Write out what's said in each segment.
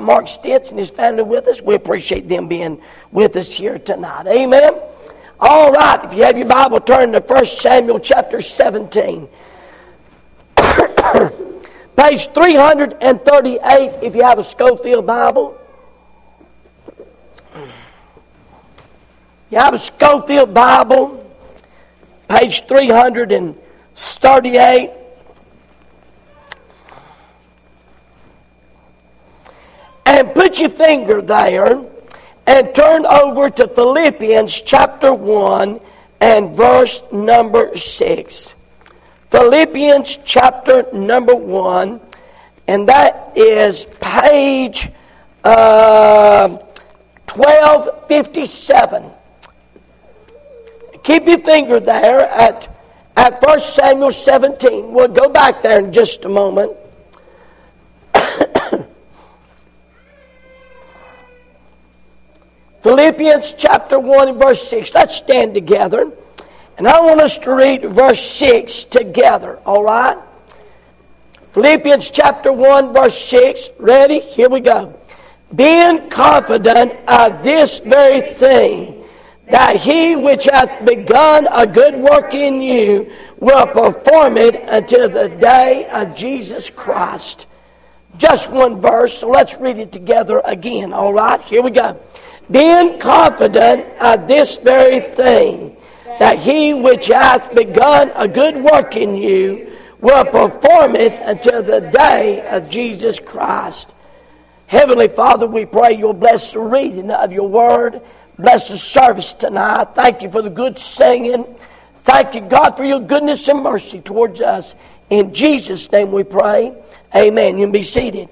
Mark Stitz and his family with us. We appreciate them being with us here tonight. Amen. All right, if you have your Bible, turn to 1 Samuel chapter 17. Page 338 if you have a Scofield Bible. You have a Scofield Bible, page 338. And put your finger there and turn over to Philippians chapter 1 and verse number 6. Philippians chapter number 1, and that is page uh, 1257. Keep your finger there at, at 1 Samuel 17. We'll go back there in just a moment. Philippians chapter 1 and verse 6. Let's stand together. And I want us to read verse 6 together, all right? Philippians chapter 1, verse 6. Ready? Here we go. Being confident of this very thing, that he which hath begun a good work in you will perform it until the day of Jesus Christ. Just one verse, so let's read it together again, all right? Here we go being confident of this very thing, that he which hath begun a good work in you will perform it until the day of Jesus Christ. Heavenly Father, we pray you'll bless the reading of your word. Bless the service tonight. Thank you for the good singing. Thank you, God, for your goodness and mercy towards us. In Jesus' name we pray. Amen. You can be seated.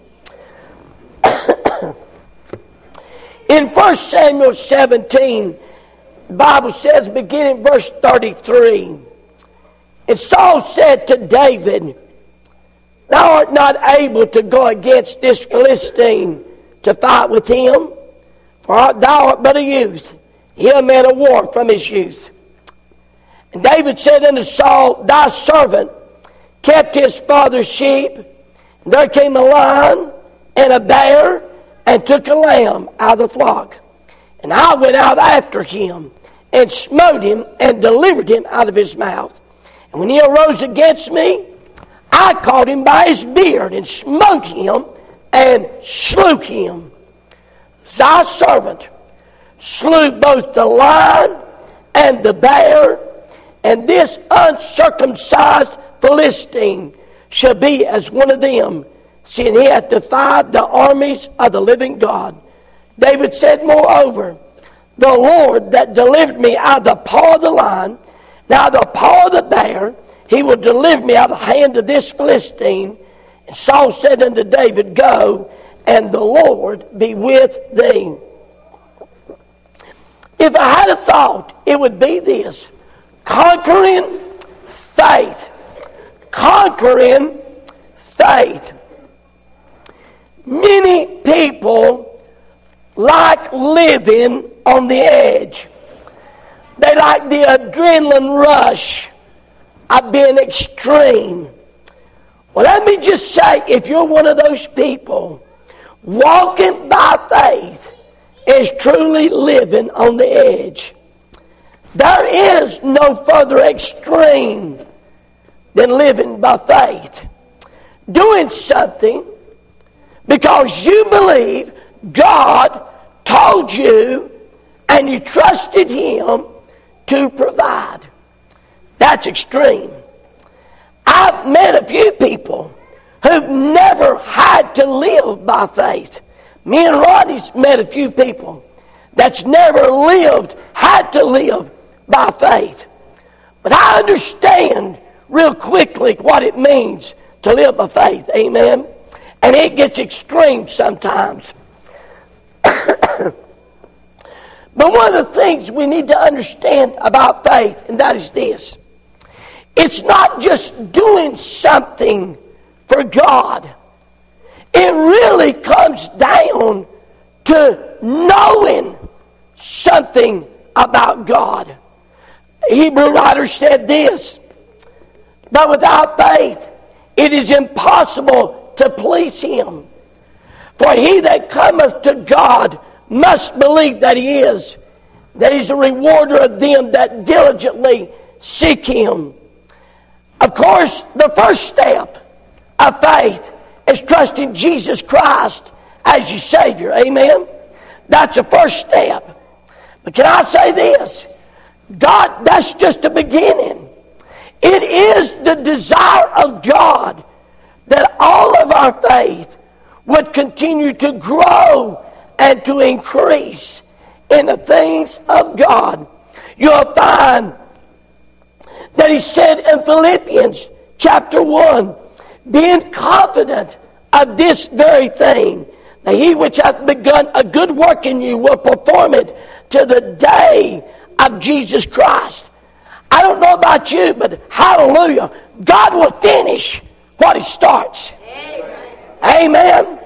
In 1 Samuel 17, the Bible says, beginning verse 33, and Saul said to David, Thou art not able to go against this Philistine to fight with him, for thou art but a youth, he a man of war from his youth. And David said unto Saul, Thy servant kept his father's sheep, and there came a lion and a bear and took a lamb out of the flock. And I went out after him and smote him and delivered him out of his mouth. And when he arose against me, I caught him by his beard and smote him and slew him. Thy servant slew both the lion and the bear, and this uncircumcised Philistine shall be as one of them seeing he had defied the armies of the living God. David said, Moreover, the Lord that delivered me out of the paw of the lion, now the paw of the bear, he will deliver me out of the hand of this Philistine. And Saul said unto David, Go, and the Lord be with thee. If I had a thought, it would be this conquering faith. Conquering faith. Many people like living on the edge. They like the adrenaline rush of being extreme. Well, let me just say if you're one of those people, walking by faith is truly living on the edge. There is no further extreme than living by faith. Doing something because you believe God told you and you trusted Him to provide. That's extreme. I've met a few people who've never had to live by faith. Me and Ronnie's met a few people that's never lived, had to live by faith. But I understand real quickly what it means to live by faith. Amen. And it gets extreme sometimes. but one of the things we need to understand about faith, and that is this it's not just doing something for God, it really comes down to knowing something about God. Hebrew writer said this, but without faith, it is impossible to please Him. For he that cometh to God must believe that he is, that he's a rewarder of them that diligently seek him. Of course, the first step of faith is trusting Jesus Christ as your Savior. Amen? That's the first step. But can I say this? God, that's just the beginning. It is the desire of God that all of our faith would continue to grow and to increase in the things of God. You'll find that he said in Philippians chapter 1 being confident of this very thing, that he which hath begun a good work in you will perform it to the day of Jesus Christ. I don't know about you, but hallelujah, God will finish what he starts. Amen. Amen.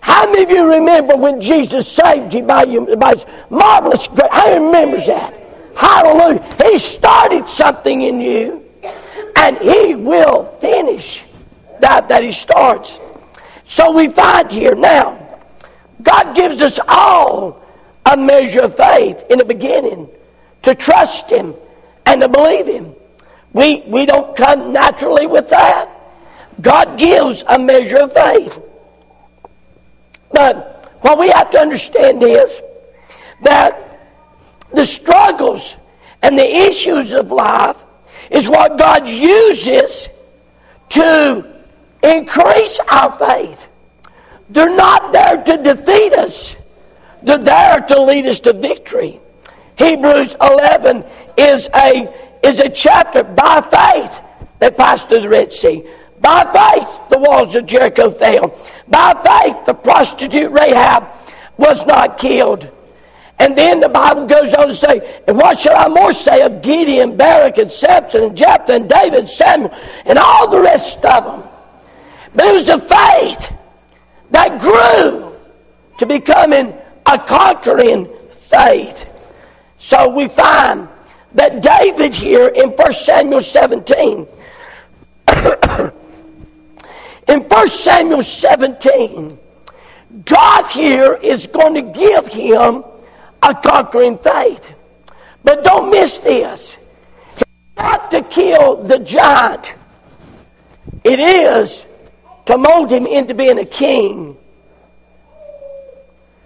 How many of you remember when Jesus saved you by, you, by his marvelous grace? Who remembers that? Hallelujah. He started something in you, and he will finish that that he starts. So we find here now, God gives us all a measure of faith in the beginning to trust him and to believe him. We, we don't come naturally with that. God gives a measure of faith. But what we have to understand is that the struggles and the issues of life is what God uses to increase our faith. They're not there to defeat us, they're there to lead us to victory. Hebrews 11 is a, is a chapter by faith that passed through the Red Sea. By faith, the walls of Jericho fell. By faith, the prostitute Rahab was not killed. And then the Bible goes on to say, and what shall I more say of Gideon, Barak, and Samson, and Jephthah, and David, Samuel, and all the rest of them? But it was the faith that grew to becoming a conquering faith. So we find that David here in 1 Samuel 17 In 1 Samuel 17, God here is going to give him a conquering faith. But don't miss this. It's not to kill the giant. It is to mold him into being a king.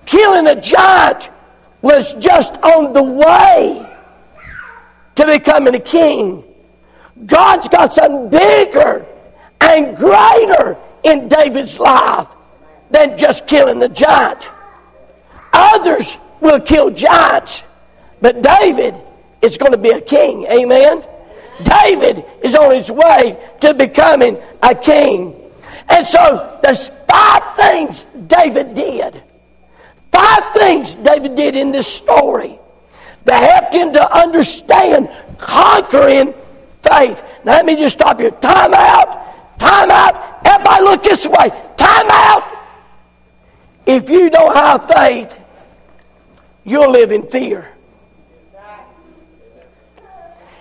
Killing a giant was just on the way to becoming a king. God's got something bigger and greater in David's life than just killing the giant. Others will kill giants, but David is going to be a king. Amen. David is on his way to becoming a king. And so there's five things David did. Five things David did in this story that helped him to understand conquering faith. Now let me just stop here. Time out. Time out. Everybody look this way. Time out. If you don't have faith, you'll live in fear.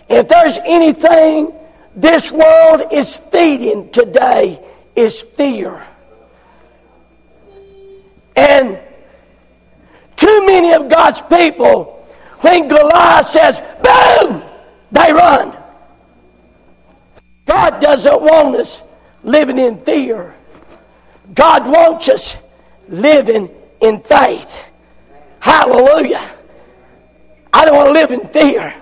If there's anything this world is feeding today, is fear. And too many of God's people, when Goliath says, boom, they run. God doesn't want us living in fear. God wants us living in faith. Hallelujah. I don't want to live in fear.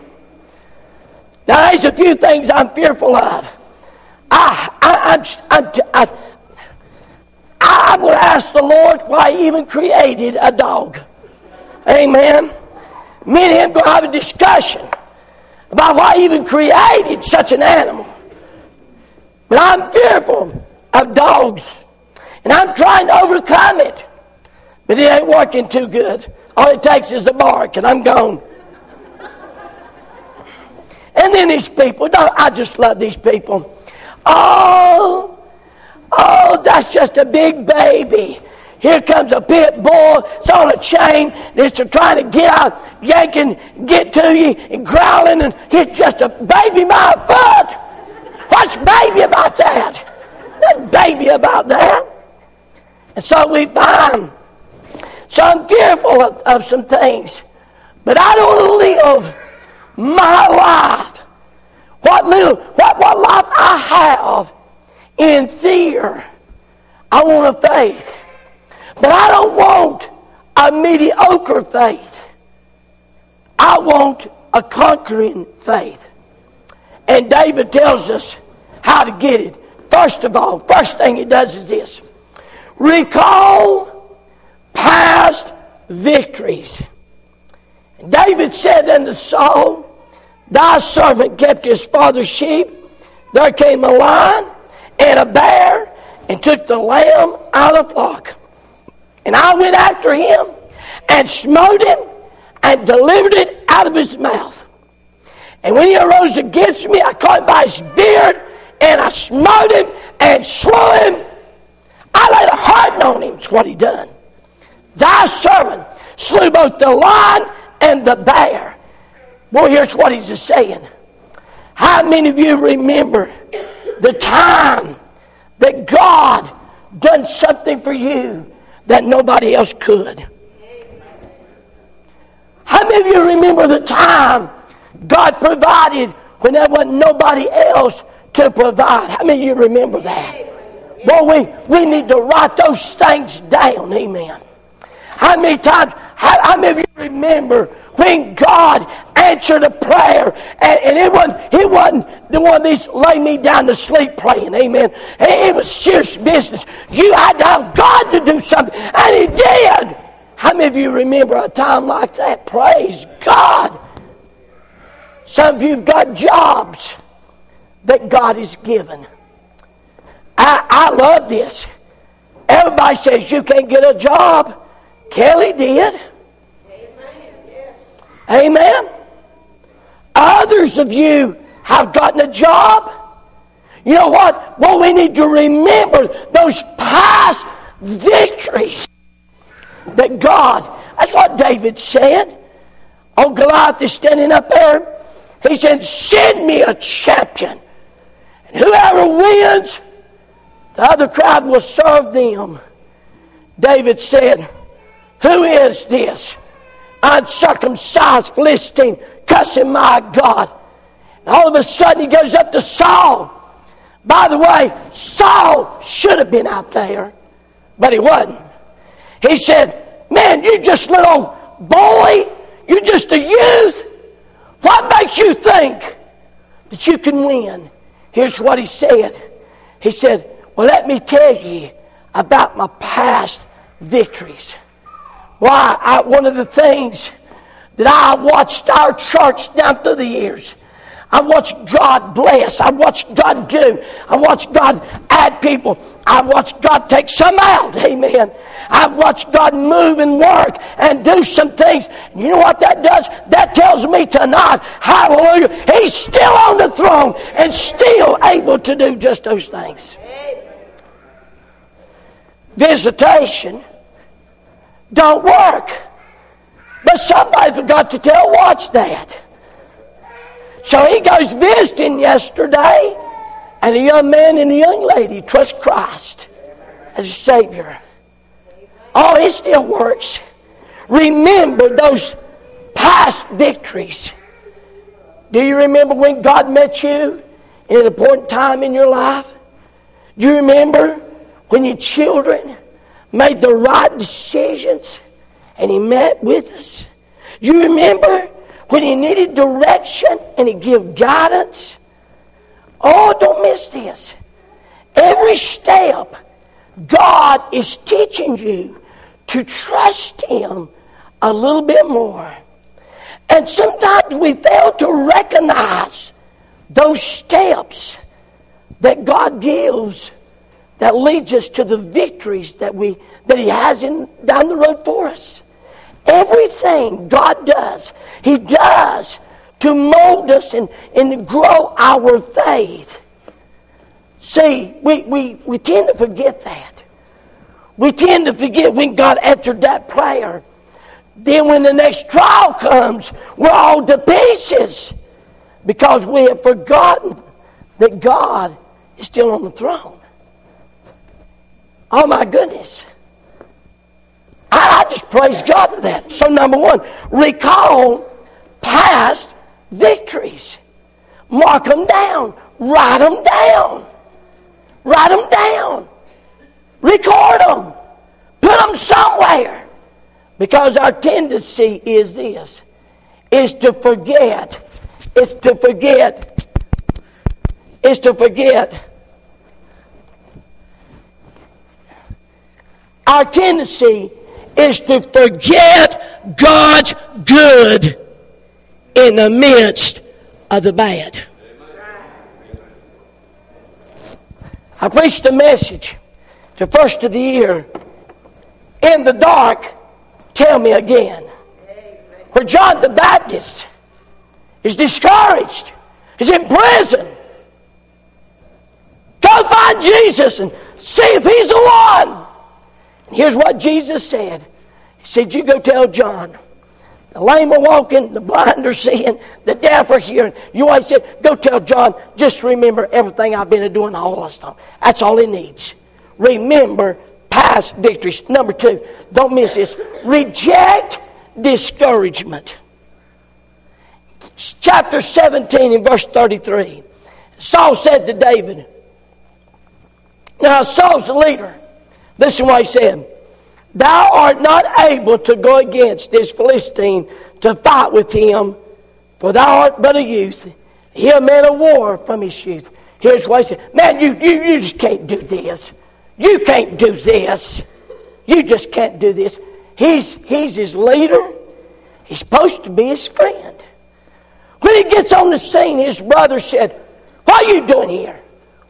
Now, there's a few things I'm fearful of. I, I, I'm, I'm, I, going to ask the Lord why He even created a dog. Amen. Me and Him going to have a discussion about why He even created such an animal. But I'm fearful of dogs. And I'm trying to overcome it. But it ain't working too good. All it takes is a bark and I'm gone. And then these people, I just love these people. Oh, oh, that's just a big baby. Here comes a pit bull. It's on a chain. It's trying to get out, yanking, get to you, and growling, and it's just a baby my foot. What's baby about that? Nothing baby about that. And so we find. So I'm fearful of, of some things. But I don't live my life. What little, what, what life I have in fear. I want a faith. But I don't want a mediocre faith. I want a conquering faith. And David tells us how to get it. First of all, first thing he does is this recall past victories. David said unto Saul, Thy servant kept his father's sheep. There came a lion and a bear and took the lamb out of the flock. And I went after him and smote him and delivered it out of his mouth. And when he arose against me, I caught him by his beard and I smote him and slew him. I laid a harden on him, is what he done. Thy servant slew both the lion and the bear. Boy, here's what he's just saying. How many of you remember the time that God done something for you that nobody else could? How many of you remember the time God provided when there wasn't nobody else to provide? How many of you remember that? Boy, we, we need to write those things down. Amen. How many times, how, how many of you remember when God answered a prayer and, and it wasn't, he wasn't the one of these lay me down to sleep praying. Amen. It was serious business. You had to have God to do something, and he did. How many of you remember a time like that? Praise God. Some of you have got jobs that God has given. I, I love this. Everybody says you can't get a job. Kelly did. Amen. Others of you have gotten a job. You know what? Well, we need to remember those past victories that God, that's what David said. Oh, Goliath is standing up there. He said, Send me a champion. And whoever wins, the other crowd will serve them. David said, Who is this? uncircumcised Philistine cussing my God. And all of a sudden he goes up to Saul. By the way, Saul should have been out there, but he wasn't. He said, Man, you just little boy, you're just a youth. What makes you think that you can win? Here's what he said. He said, Well, let me tell you about my past victories. Why, I, one of the things that I watched our church down through the years, I watched God bless. I watched God do. I watched God add people. I watched God take some out. Amen. I watched God move and work and do some things. You know what that does? That tells me tonight, hallelujah, He's still on the throne and still able to do just those things. Visitation don't work. But somebody forgot to tell Watch that. So he goes visiting yesterday, and a young man and a young lady trust Christ as a Savior. Oh, it still works. Remember those past victories. Do you remember when God met you in an important time in your life? Do you remember when your children made the right decisions, and He met with us. Do you remember when He needed direction and He gave guidance? Oh, don't miss this. Every step, God is teaching you to trust Him a little bit more. And sometimes we fail to recognize those steps that God gives that leads us to the victories that we that He has in down the road for us. Everything God does, He does to mold us and, and grow our faith. See, we, we, we tend to forget that. We tend to forget when God answered that prayer. Then, when the next trial comes, we're all to pieces because we have forgotten that God is still on the throne. Oh my goodness. I, just praise God for that. So, number one, recall past victories. Mark them down. Write them down. Write them down. Record them. Put them somewhere. Because our tendency is this is to forget. Is to forget. Is to forget. Our tendency is to forget God's good in the midst of the bad. I preached a message the first of the year. In the dark, tell me again. Where John the Baptist is discouraged, is in prison. Go find Jesus and see if he's the one. And here's what Jesus said He said, You go tell John. The lame are walking, the blind are seeing, the deaf are hearing. You always said, Go tell John, just remember everything I've been doing all this time. That's all he needs. Remember past victories. Number two, don't miss this. Reject discouragement. Chapter 17 and verse 33. Saul said to David, Now Saul's the leader. Listen what he said. Thou art not able to go against this Philistine to fight with him, for thou art but a youth. He a man of war from his youth. Here's what he said. Man, you, you, you just can't do this. You can't do this. You just can't do this. He's, he's his leader. He's supposed to be his friend. When he gets on the scene, his brother said, What are you doing here?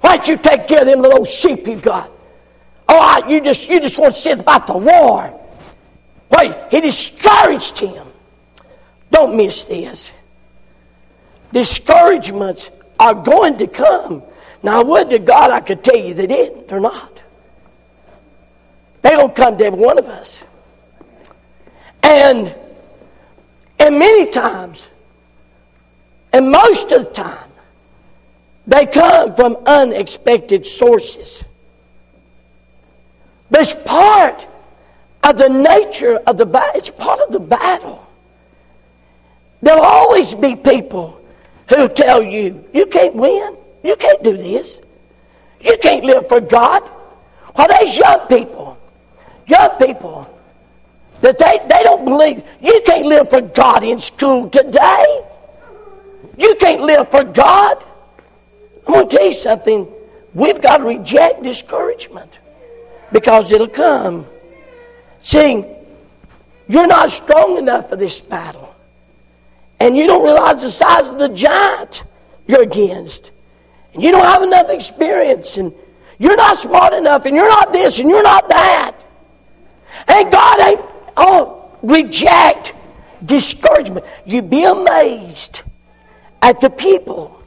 Why don't you take care of them little sheep you've got? Oh, you just you just want to sit about the war. Wait, he discouraged him. Don't miss this. Discouragements are going to come. Now, would to God I could tell you they didn't. They're not. They don't come to every one of us. And and many times, and most of the time, they come from unexpected sources. But it's part of the nature of the battle. It's part of the battle. There'll always be people who tell you, you can't win. You can't do this. You can't live for God. Well, there's young people young people that they, they don't believe you can't live for God in school today. You can't live for God. I'm going to tell you something. We've got to reject discouragement because it'll come. See, you're not strong enough for this battle. And you don't realize the size of the giant you're against. And you don't have enough experience. And you're not smart enough. And you're not this and you're not that. And God ain't, oh, reject discouragement. You'd be amazed at the people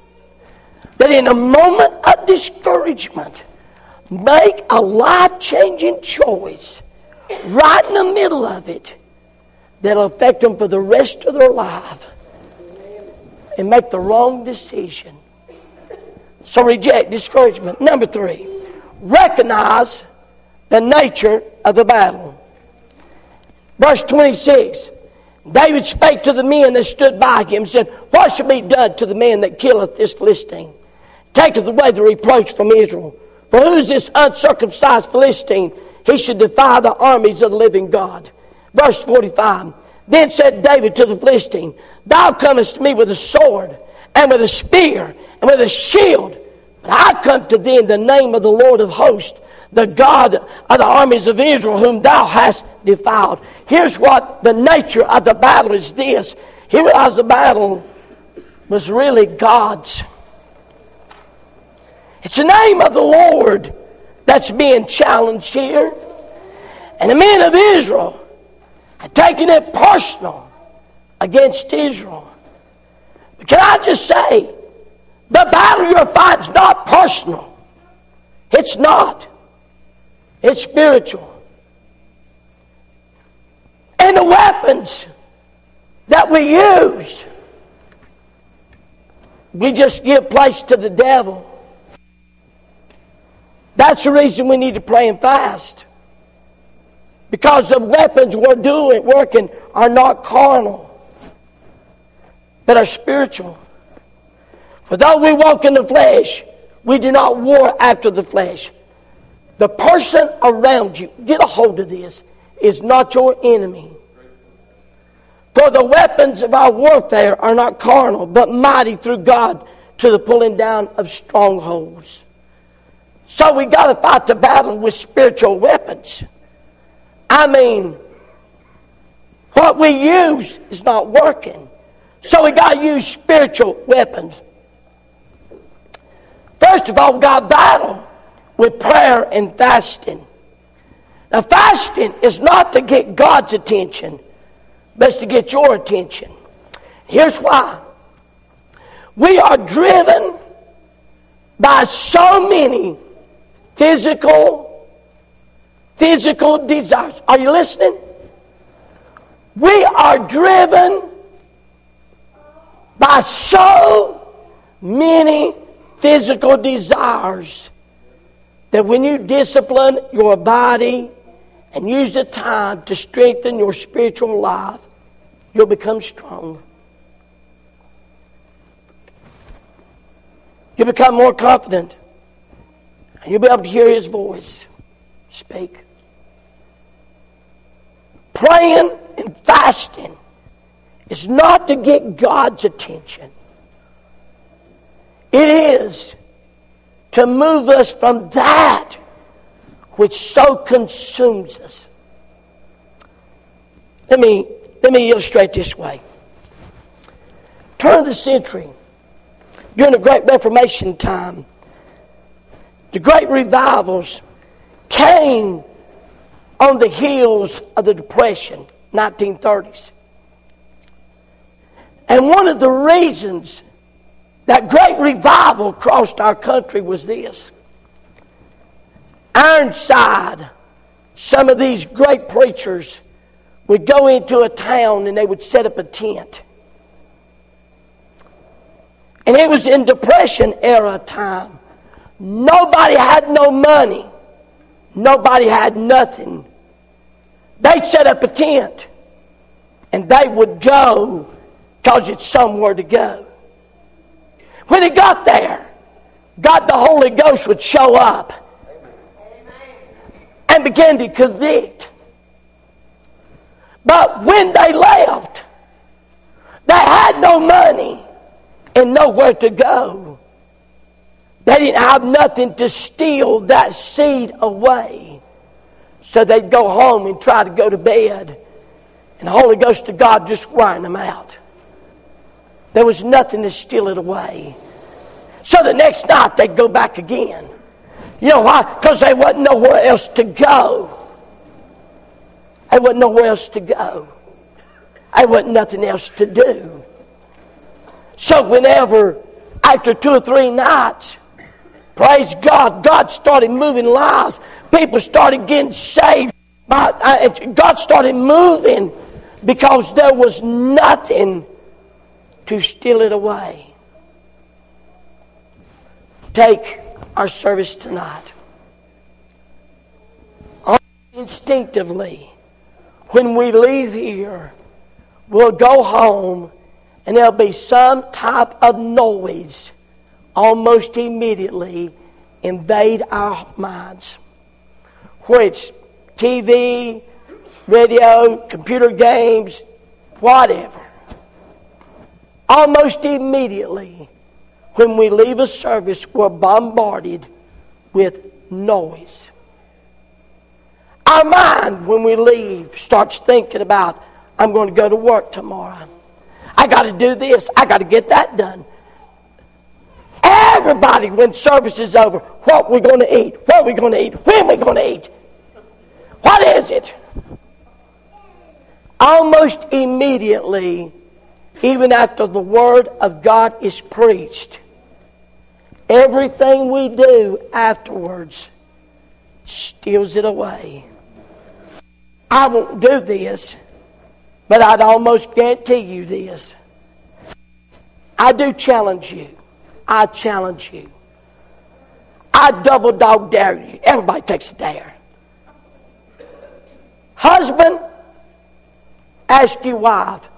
that in a moment of discouragement make a life changing choice right in the middle of it that'll affect them for the rest of their life and make the wrong decision. So reject discouragement. Number three, recognize the nature of the battle. Verse 26 David spake to the men that stood by him, and said, What shall be done to the man that killeth this Philistine? Taketh away the reproach from Israel. For who is this uncircumcised Philistine? He should defy the armies of the living God. Verse 45 Then said David to the Philistine, Thou comest to me with a sword, and with a spear, and with a shield. But I come to thee in the name of the Lord of hosts, the God of the armies of Israel, whom thou hast defiled. Here's what the nature of the battle is this. He realized the battle was really God's. It's the name of the Lord that's being challenged here. And the men of Israel had taken it personal against Israel. But can I just say, the battle you're fighting is not personal. It's not. It's spiritual. And the weapons that we use, we just give place to the devil. That's the reason we need to pray and fast. because the weapons we're doing, working, are not carnal, but are spiritual. For though we walk in the flesh, we do not war after the flesh. The person around you, get a hold of this, is not your enemy. For the weapons of our warfare are not carnal, but mighty through God to the pulling down of strongholds. So we got to fight the battle with spiritual weapons. I mean, what we use is not working. So we got to use spiritual weapons. First of all, we got to battle with prayer and fasting. Now, fasting is not to get God's attention but to get your attention. Here's why. We are driven by so many physical, physical desires. Are you listening? We are driven by so many physical desires that when you discipline your body and use the time to strengthen your spiritual life, you'll become strong. You'll become more confident. And you'll be able to hear His voice speak. Praying and fasting is not to get God's attention, it is to move us from that which so consumes us. Let me, let me illustrate this way. Turn of the century, during the Great Reformation time, the great revivals came on the heels of the Depression, 1930s. And one of the reasons that great revival crossed our country was this Ironside, some of these great preachers would go into a town and they would set up a tent. And it was in Depression era time. Nobody had no money. Nobody had nothing. They set up a tent and they would go because it's somewhere to go. When he got there, God the Holy Ghost would show up and begin to convict. But when they left, they had no money and nowhere to go. They didn't have nothing to steal that seed away. So they'd go home and try to go to bed. And the Holy Ghost of God just grind them out. There was nothing to steal it away. So the next night they'd go back again. You know why? Because they wasn't nowhere else to go. They wasn't nowhere else to go. They wasn't nothing else to do. So whenever, after two or three nights, praise God, God started moving lives. People started getting saved. God started moving because there was nothing to steal it away. Take our service tonight. Instinctively, when we leave here, we'll go home and there'll be some type of noise almost immediately invade our minds. It's TV, radio, computer games, whatever. Almost immediately, when we leave a service, we're bombarded with noise. Our mind, when we leave, starts thinking about, I'm going to go to work tomorrow. I got to do this. I got to get that done. Everybody, when service is over, what we going to eat? What we going to eat? When we're going to eat? What is it? Almost immediately, even after the Word of God is preached, Everything we do afterwards steals it away. I won't do this, but I'd almost guarantee you this. I do challenge you. I challenge you. I double dog dare you. Everybody takes a dare. Husband, ask your wife,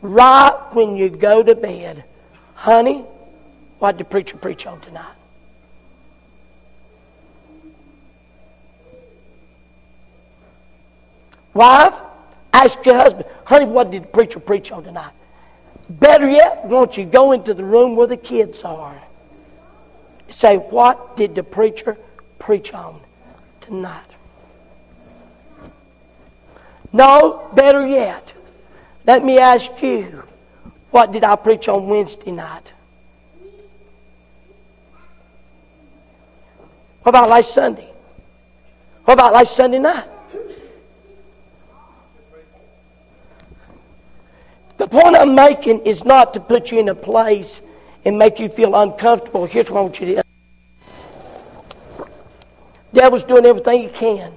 right when you go to bed, honey, what did the preacher preach on tonight? Wife, ask your husband, honey, what did the preacher preach on tonight? Better yet, won't you go into the room where the kids are? Say, what did the preacher preach on tonight? No, better yet, let me ask you, what did I preach on Wednesday night? What about last Sunday? What about last Sunday night? Point I'm making is not to put you in a place and make you feel uncomfortable. Here's what I want you to do. Devil's doing everything he can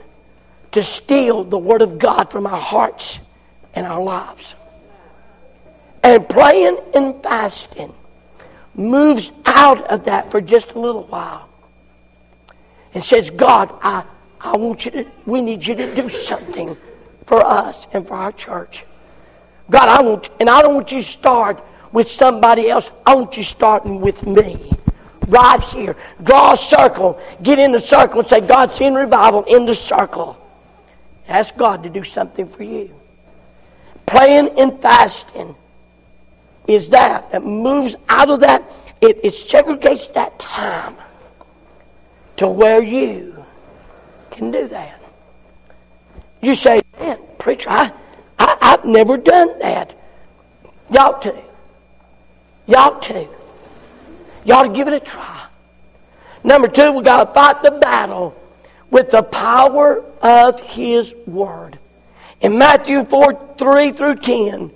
to steal the Word of God from our hearts and our lives. And praying and fasting moves out of that for just a little while and says, God, I, I want you to, we need you to do something for us and for our church. God, I want, and I don't want you to start with somebody else. I want you starting with me. Right here. Draw a circle. Get in the circle and say, God, send revival in the circle. Ask God to do something for you. Praying and fasting is that. That moves out of that. It, it segregates that time to where you can do that. You say, man, preacher, I, Never done that. You ought to. You ought to. You ought to give it a try. Number two, we got to fight the battle with the power of His Word. In Matthew 4 3 through 10,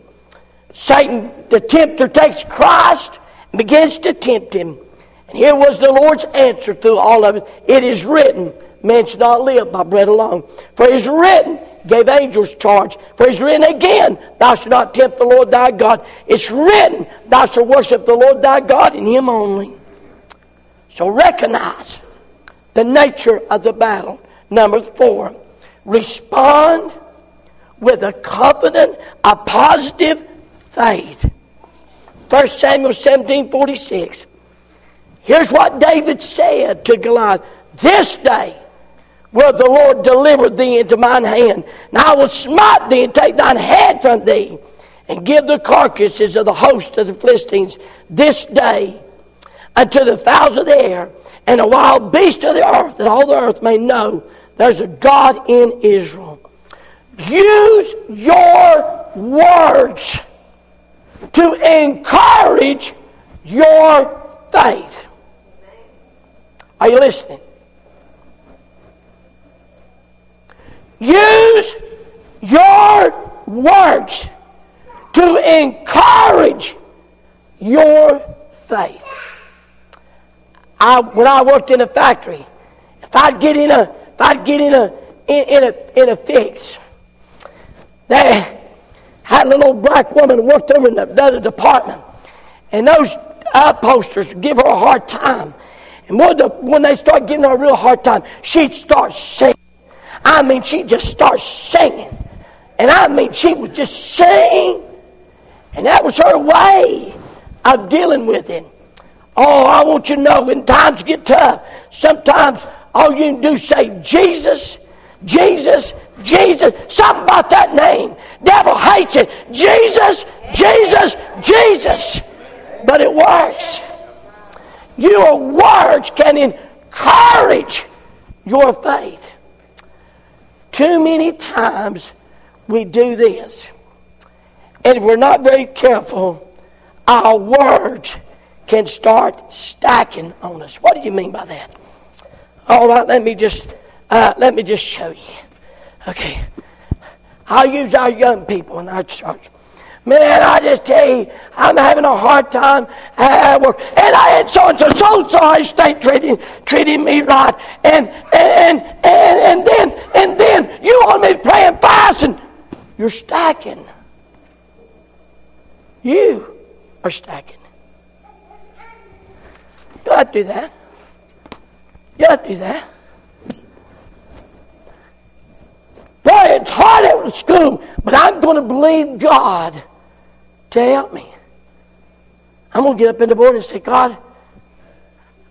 Satan, the tempter, takes Christ and begins to tempt him. And here was the Lord's answer through all of it. It is written, man shall not live by bread alone. For it is written, gave angels charge. For it's written again, Thou shalt not tempt the Lord thy God. It's written, Thou shalt worship the Lord thy God in him only. So recognize the nature of the battle. Number four, respond with a confident, a positive faith. 1 Samuel 17 46. Here's what David said to Goliath This day will the Lord deliver thee into mine hand. And I will smite thee and take thine head from thee, and give the carcasses of the host of the Philistines this day unto the fowls of the air and the wild beasts of the earth, that all the earth may know there's a God in Israel. Use your words to encourage your faith. Are you listening? Use your words to encourage your faith. I, when I worked in a factory, if I'd get in a, if I'd get in a, in, in a, in a fix, they had a little black woman worked over in another department, and those posters give her a hard time. And when they start giving her a real hard time, she'd start singing. I mean, she just starts singing. And I mean, she would just sing. And that was her way of dealing with it. Oh, I want you to know when times get tough, sometimes all you can do is say, Jesus, Jesus, Jesus, something about that name. Devil hates it. Jesus, Jesus, Jesus. But it works. Your words can encourage your faith. Too many times we do this. And if we're not very careful, our words can start stacking on us. What do you mean by that? All right, let me just uh, let me just show you. Okay, I'll use our young people in our church. Man, I just tell you, I'm having a hard time at work. And I had so and so, so sorry, state treating, treating me right. And, and, and, and, then, and then you want me to pray and fast and you're stacking. You are stacking. You have to do that. You have to do that. Boy, it's hard. to school, but I'm going to believe God help me. I'm going to get up in the morning and say, God,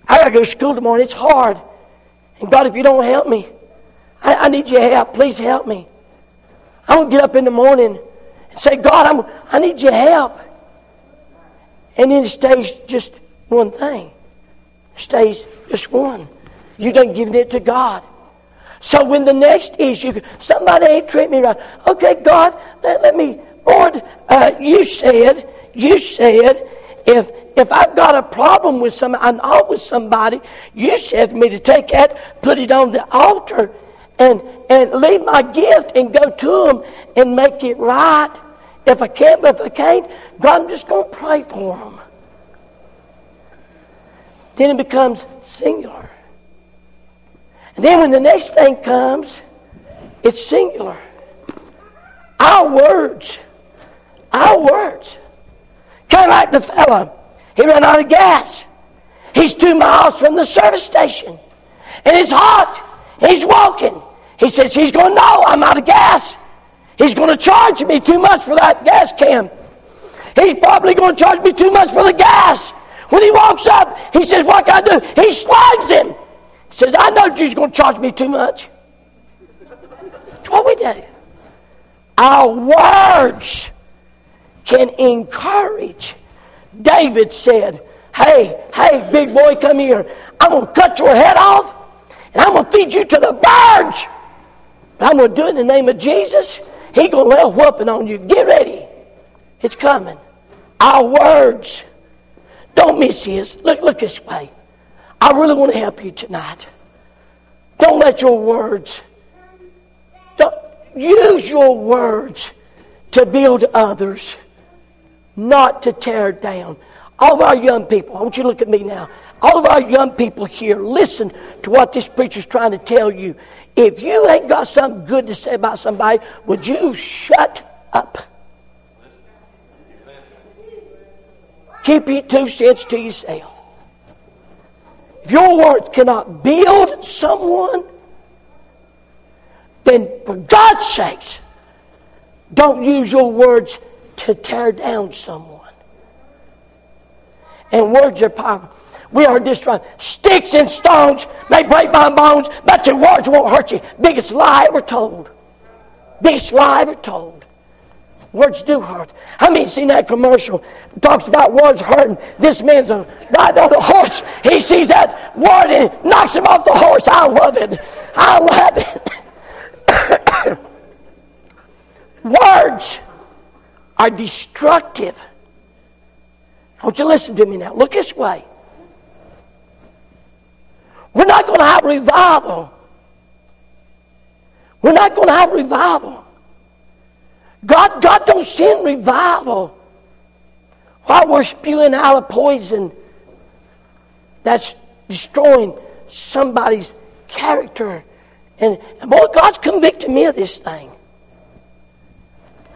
I got to go to school tomorrow. It's hard. And God, if you don't help me, I, I need your help. Please help me. I'm going to get up in the morning and say, God, I'm, I need your help. And then it stays just one thing. It stays just one. You done given it to God. So when the next issue, somebody ain't treating me right. Okay, God, let, let me, Lord, uh, you said, you said, if if I've got a problem with somebody, I'm out with somebody, you said me to take that, put it on the altar, and and leave my gift and go to them and make it right. If I can't, but if I can't, God, I'm just going to pray for them. Then it becomes singular. And then when the next thing comes, it's singular. Our words, our words. Kind of like the fella, he ran out of gas. He's two miles from the service station. And it's hot. He's walking. He says he's going No, I'm out of gas. He's going to charge me too much for that gas can. He's probably going to charge me too much for the gas. When he walks up, he says, What can I do? He slugs him. He says, I know Jesus going to charge me too much. That's what we do. Our words can encourage. David said, Hey, hey, big boy, come here. I'm going to cut your head off and I'm going to feed you to the birds. But I'm going to do it in the name of Jesus. He going to lay a whooping on you. Get ready. It's coming. Our words. Don't miss his. Look, look this way. I really want to help you tonight. Don't let your words, don't, use your words to build others, not to tear down. All of our young people, I want you to look at me now. All of our young people here, listen to what this preacher's trying to tell you. If you ain't got something good to say about somebody, would you shut up? Keep your two cents to yourself. If your words cannot build someone, then for God's sakes, don't use your words to tear down someone. And words are powerful. We are destroyed. Sticks and stones may break my bones, but your words won't hurt you. Biggest lie ever told. Biggest lie ever told. Words do hurt. I mean, seen that commercial? Talks about words hurting. This man's a ride on a horse. He sees that word and knocks him off the horse. I love it. I love it. words are destructive. Want you listen to me now. Look this way. We're not going to have revival. We're not going to have revival. God, God don't send revival while we're spewing out a poison that's destroying somebody's character. And, and boy, God's convicted me of this thing.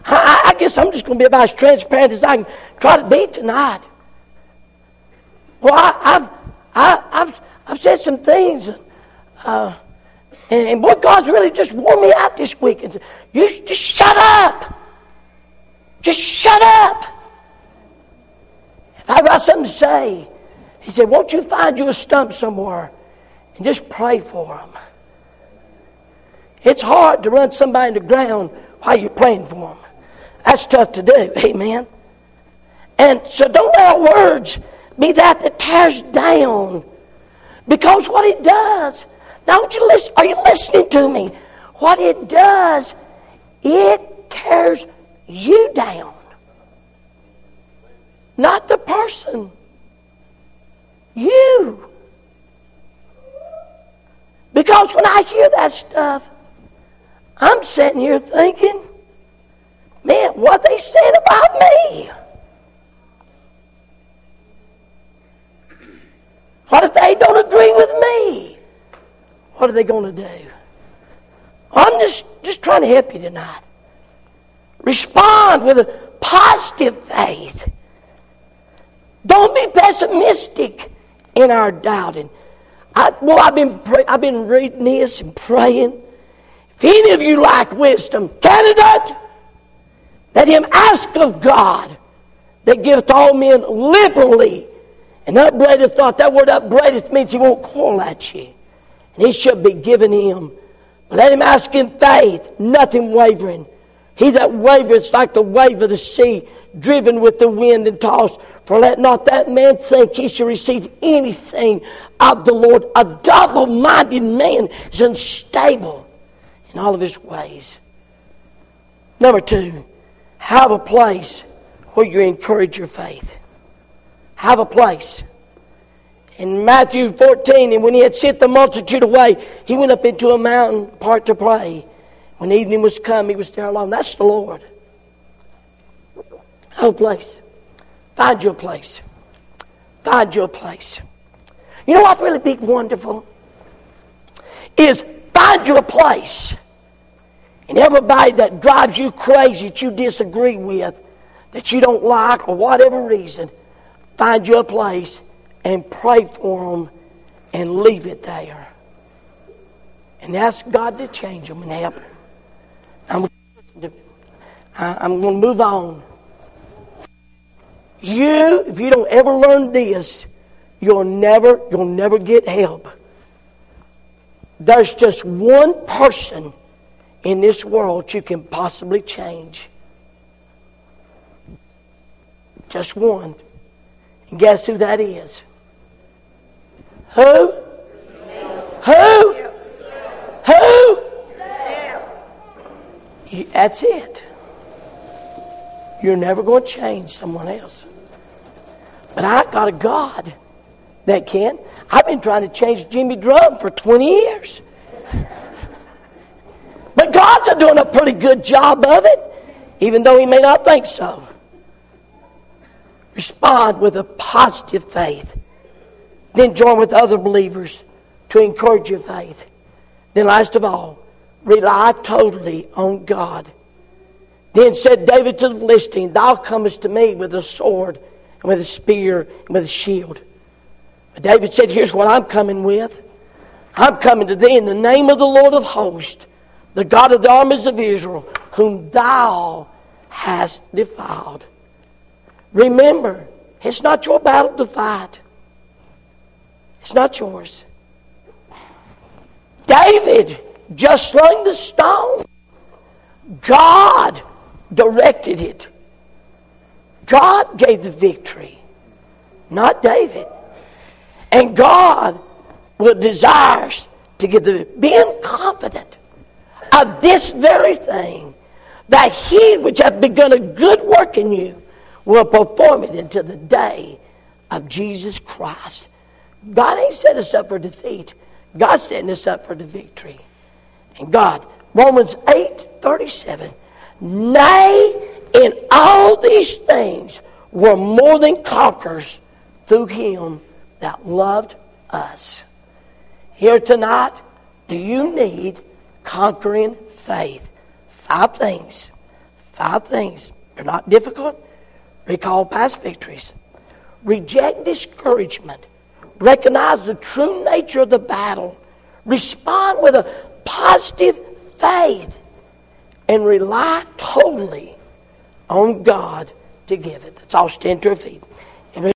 I, I guess I'm just going to be about as transparent as I can try to be tonight. Well, I, have I, I've, I've said some things, uh, and, and boy, God's really just worn me out this week. And you just shut up. Just shut up. If I've got something to say, he said, Won't you find you a stump somewhere and just pray for them? It's hard to run somebody in the ground while you're praying for them. That's tough to do. Amen. And so don't let our words be that that tears down. Because what it does, now you listen, are you listening to me? What it does, it tears you down, not the person. You. Because when I hear that stuff, I'm sitting here thinking, man, what they said about me? What if they don't agree with me? What are they going to do? I'm just, just trying to help you tonight. Respond with a positive faith. Don't be pessimistic in our doubting. I, well, I've been, pray, I've been reading this and praying. If any of you lack wisdom, candidate, let him ask of God that giveth all men liberally and upbraideth not. That word upbraideth means he won't call at you. And he shall be given him. But let him ask in faith, nothing wavering. He that wavereth like the wave of the sea, driven with the wind and tossed. For let not that man think he shall receive anything of the Lord. A double minded man is unstable in all of his ways. Number two, have a place where you encourage your faith. Have a place. In Matthew 14, and when he had sent the multitude away, he went up into a mountain part to pray. When evening was come, he was there alone. That's the Lord. Have a place. Find your place. Find your place. You know what really big wonderful? Is find your place. And everybody that drives you crazy, that you disagree with, that you don't like, or whatever reason, find you a place and pray for them and leave it there. And ask God to change them and help them. I'm, going to move on. You, if you don't ever learn this, you'll never, you'll never get help. There's just one person in this world you can possibly change. Just one. And guess who that is? Who? Who? Who? That's it. You're never going to change someone else. But I got a God that can. I've been trying to change Jimmy Drum for 20 years. But God's doing a pretty good job of it, even though He may not think so. Respond with a positive faith. Then join with other believers to encourage your faith. Then, last of all, rely totally on God. Then said David to the Philistine, Thou comest to me with a sword, and with a spear, and with a shield. But David said, Here's what I'm coming with. I'm coming to thee in the name of the Lord of hosts, the God of the armies of Israel, whom thou hast defiled. Remember, it's not your battle to fight. It's not yours. David just slung the stone. God directed it. God gave the victory, not David. And God will desires to give the being confident of this very thing, that he which hath begun a good work in you will perform it until the day of Jesus Christ. God ain't set us up for defeat. God's setting us up for the victory. And God, Romans 8 37, nay, in all these things were more than conquerors through him that loved us. Here tonight, do you need conquering faith? Five things. Five things. They're not difficult. Recall past victories. Reject discouragement. Recognize the true nature of the battle. Respond with a positive faith. And rely totally on God to give it. Let's all stand to our feet.